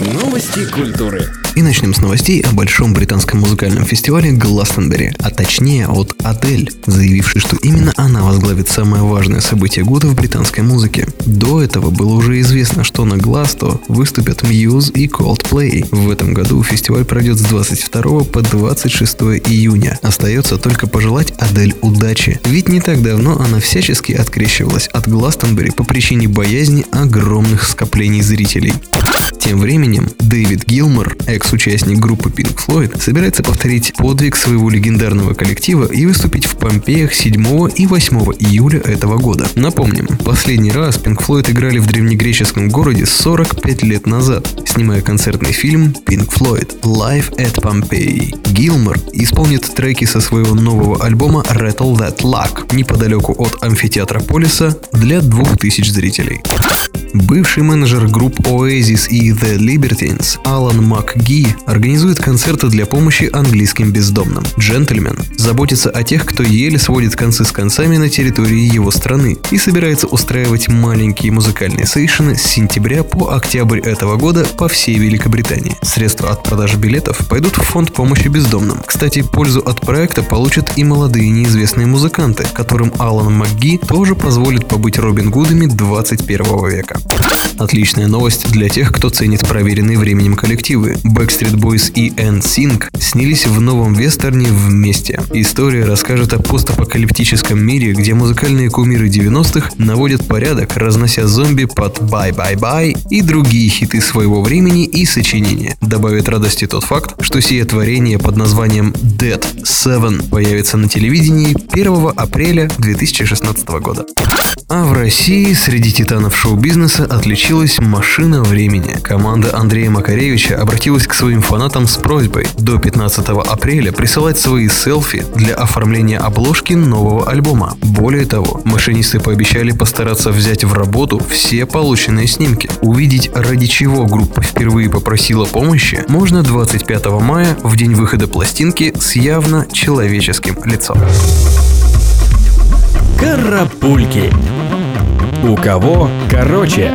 Новости культуры. И начнем с новостей о большом британском музыкальном фестивале Гластонбери, а точнее от Адель, заявившей, что именно она возглавит самое важное событие года в британской музыке. До этого было уже известно, что на Гласто выступят Muse и Coldplay. В этом году фестиваль пройдет с 22 по 26 июня. Остается только пожелать Адель удачи. Ведь не так давно она всячески открещивалась от Гластонбери по причине боязни огромных скоплений зрителей. Тем временем Дэвид Гилмор, экс-участник группы Pink Floyd, собирается повторить подвиг своего легендарного коллектива и выступить в Помпеях 7 и 8 июля этого года. Напомним, последний раз Pink Floyd играли в древнегреческом городе 45 лет назад, снимая концертный фильм Pink Floyd Live at Pompeii. Гилмор исполнит треки со своего нового альбома Rattle That Luck неподалеку от амфитеатра Полиса для 2000 зрителей. Бывший менеджер групп Oasis и The Libertines Алан МакГи организует концерты для помощи английским бездомным. Джентльмен заботится о тех, кто еле сводит концы с концами на территории его страны и собирается устраивать маленькие музыкальные сейшены с сентября по октябрь этого года по всей Великобритании. Средства от продажи билетов пойдут в фонд помощи бездомным. Кстати, пользу от проекта получат и молодые неизвестные музыканты, которым Алан МакГи тоже позволит побыть Робин Гудами 21 века. Отличная новость для тех, кто ценит проверенные временем коллективы. Backstreet Boys и NSYNC снялись в новом вестерне вместе. История расскажет о постапокалиптическом мире, где музыкальные кумиры 90-х наводят порядок, разнося зомби под Bye Bye Bye и другие хиты своего времени и сочинения. Добавит радости тот факт, что сие творение под названием Dead Seven появится на телевидении 1 апреля 2016 года. А в России среди титанов шоу-бизнеса отличилась машина времени. Команда Андрея Макаревича обратилась к своим фанатам с просьбой до 15 апреля присылать свои селфи для оформления обложки нового альбома. Более того, машинисты пообещали постараться взять в работу все полученные снимки. Увидеть, ради чего группа впервые попросила помощи, можно 25 мая, в день выхода пластинки с явно человеческим лицом. Карапульки. У кого короче.